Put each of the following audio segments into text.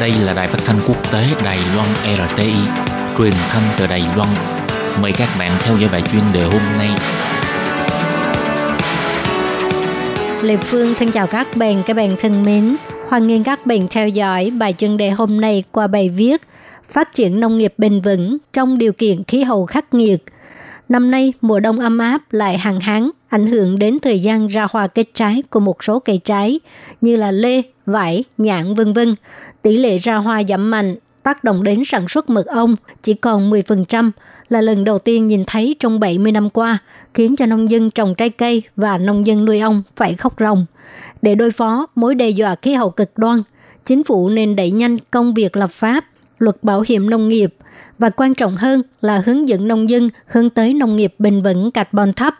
Đây là đài phát thanh quốc tế Đài Loan RTI, truyền thanh từ Đài Loan. Mời các bạn theo dõi bài chuyên đề hôm nay. Lê Phương thân chào các bạn, các bạn thân mến. Hoan nghênh các bạn theo dõi bài chuyên đề hôm nay qua bài viết Phát triển nông nghiệp bền vững trong điều kiện khí hậu khắc nghiệt. Năm nay, mùa đông ấm áp lại hàng hán, ảnh hưởng đến thời gian ra hoa kết trái của một số cây trái như là lê, vải, nhãn vân vân. Tỷ lệ ra hoa giảm mạnh, tác động đến sản xuất mật ong chỉ còn 10%, là lần đầu tiên nhìn thấy trong 70 năm qua, khiến cho nông dân trồng trái cây và nông dân nuôi ong phải khóc ròng. Để đối phó mối đe dọa khí hậu cực đoan, chính phủ nên đẩy nhanh công việc lập pháp, luật bảo hiểm nông nghiệp và quan trọng hơn là hướng dẫn nông dân hướng tới nông nghiệp bền vững carbon thấp.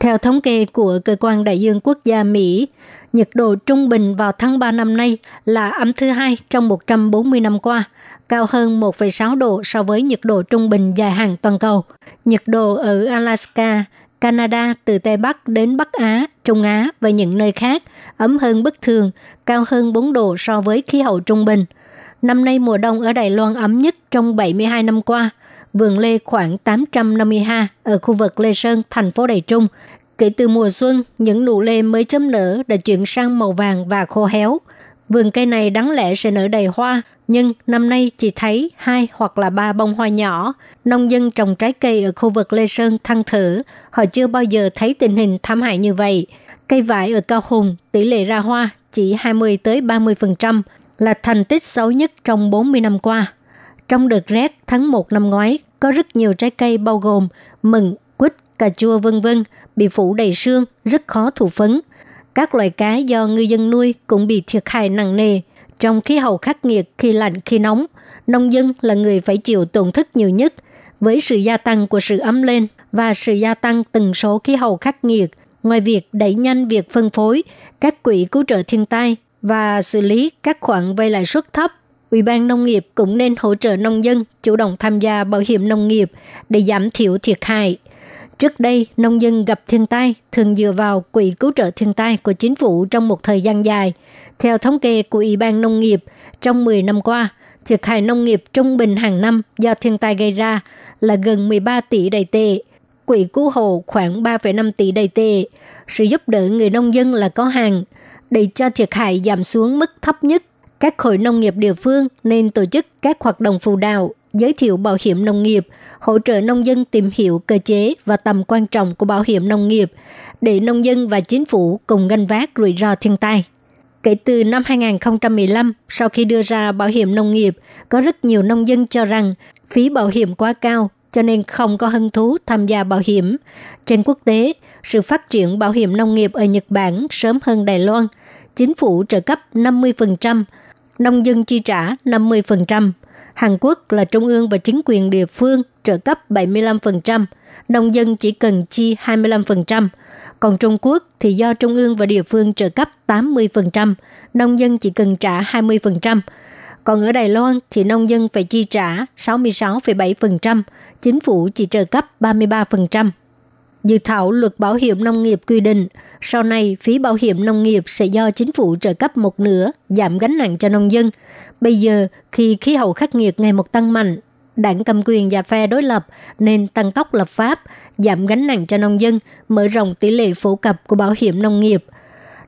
Theo thống kê của Cơ quan Đại dương Quốc gia Mỹ, nhiệt độ trung bình vào tháng 3 năm nay là ấm thứ hai trong 140 năm qua, cao hơn 1,6 độ so với nhiệt độ trung bình dài hàng toàn cầu. Nhiệt độ ở Alaska, Canada từ Tây Bắc đến Bắc Á, Trung Á và những nơi khác ấm hơn bất thường, cao hơn 4 độ so với khí hậu trung bình. Năm nay mùa đông ở Đài Loan ấm nhất trong 72 năm qua, vườn lê khoảng 850 ha ở khu vực Lê Sơn, thành phố Đài Trung. Kể từ mùa xuân, những nụ lê mới chớm nở đã chuyển sang màu vàng và khô héo. Vườn cây này đáng lẽ sẽ nở đầy hoa, nhưng năm nay chỉ thấy hai hoặc là ba bông hoa nhỏ. Nông dân trồng trái cây ở khu vực Lê Sơn thăng thử, họ chưa bao giờ thấy tình hình thảm hại như vậy. Cây vải ở Cao Hùng, tỷ lệ ra hoa chỉ 20 tới 30%, là thành tích xấu nhất trong 40 năm qua. Trong đợt rét tháng 1 năm ngoái, có rất nhiều trái cây bao gồm mận, quýt, cà chua vân vân bị phủ đầy sương, rất khó thụ phấn. Các loài cá do ngư dân nuôi cũng bị thiệt hại nặng nề. Trong khí hậu khắc nghiệt khi lạnh khi nóng, nông dân là người phải chịu tổn thất nhiều nhất. Với sự gia tăng của sự ấm lên và sự gia tăng tần số khí hậu khắc nghiệt, ngoài việc đẩy nhanh việc phân phối, các quỹ cứu trợ thiên tai và xử lý các khoản vay lãi suất thấp, Ủy ban Nông nghiệp cũng nên hỗ trợ nông dân chủ động tham gia bảo hiểm nông nghiệp để giảm thiểu thiệt hại. Trước đây, nông dân gặp thiên tai thường dựa vào quỹ cứu trợ thiên tai của chính phủ trong một thời gian dài. Theo thống kê của Ủy ban Nông nghiệp, trong 10 năm qua, thiệt hại nông nghiệp trung bình hàng năm do thiên tai gây ra là gần 13 tỷ đầy tệ. Quỹ cứu hộ khoảng 3,5 tỷ đầy tệ. Sự giúp đỡ người nông dân là có hàng. Để cho thiệt hại giảm xuống mức thấp nhất, các hội nông nghiệp địa phương nên tổ chức các hoạt động phù đạo, giới thiệu bảo hiểm nông nghiệp, hỗ trợ nông dân tìm hiểu cơ chế và tầm quan trọng của bảo hiểm nông nghiệp để nông dân và chính phủ cùng gánh vác rủi ro thiên tai. Kể từ năm 2015, sau khi đưa ra bảo hiểm nông nghiệp, có rất nhiều nông dân cho rằng phí bảo hiểm quá cao cho nên không có hứng thú tham gia bảo hiểm. Trên quốc tế, sự phát triển bảo hiểm nông nghiệp ở Nhật Bản sớm hơn Đài Loan. Chính phủ trợ cấp 50%, nông dân chi trả 50%. Hàn Quốc là trung ương và chính quyền địa phương trợ cấp 75%, nông dân chỉ cần chi 25%. Còn Trung Quốc thì do trung ương và địa phương trợ cấp 80%, nông dân chỉ cần trả 20%. Còn ở Đài Loan thì nông dân phải chi trả 66,7%, chính phủ chỉ trợ cấp 33%. Dự thảo luật bảo hiểm nông nghiệp quy định, sau này phí bảo hiểm nông nghiệp sẽ do chính phủ trợ cấp một nửa, giảm gánh nặng cho nông dân. Bây giờ, khi khí hậu khắc nghiệt ngày một tăng mạnh, đảng cầm quyền và phe đối lập nên tăng tốc lập pháp, giảm gánh nặng cho nông dân, mở rộng tỷ lệ phổ cập của bảo hiểm nông nghiệp.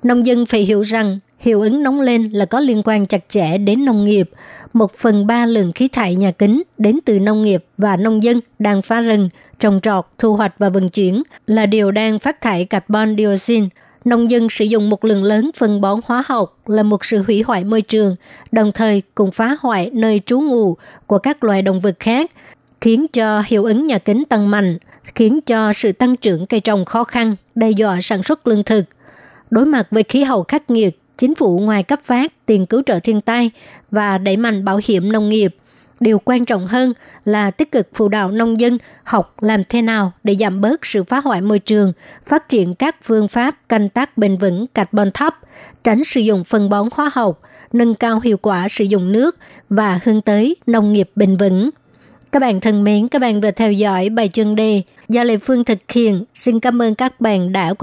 Nông dân phải hiểu rằng hiệu ứng nóng lên là có liên quan chặt chẽ đến nông nghiệp. Một phần ba lượng khí thải nhà kính đến từ nông nghiệp và nông dân đang phá rừng, trồng trọt, thu hoạch và vận chuyển là điều đang phát thải carbon dioxide. Nông dân sử dụng một lượng lớn phân bón hóa học là một sự hủy hoại môi trường, đồng thời cũng phá hoại nơi trú ngụ của các loài động vật khác, khiến cho hiệu ứng nhà kính tăng mạnh, khiến cho sự tăng trưởng cây trồng khó khăn, đe dọa sản xuất lương thực. Đối mặt với khí hậu khắc nghiệt, chính phủ ngoài cấp phát tiền cứu trợ thiên tai và đẩy mạnh bảo hiểm nông nghiệp, điều quan trọng hơn là tích cực phụ đạo nông dân học làm thế nào để giảm bớt sự phá hoại môi trường, phát triển các phương pháp canh tác bền vững carbon thấp, tránh sử dụng phân bón hóa học, nâng cao hiệu quả sử dụng nước và hướng tới nông nghiệp bền vững. Các bạn thân mến, các bạn vừa theo dõi bài chuyên đề do Lê Phương thực hiện. Xin cảm ơn các bạn đã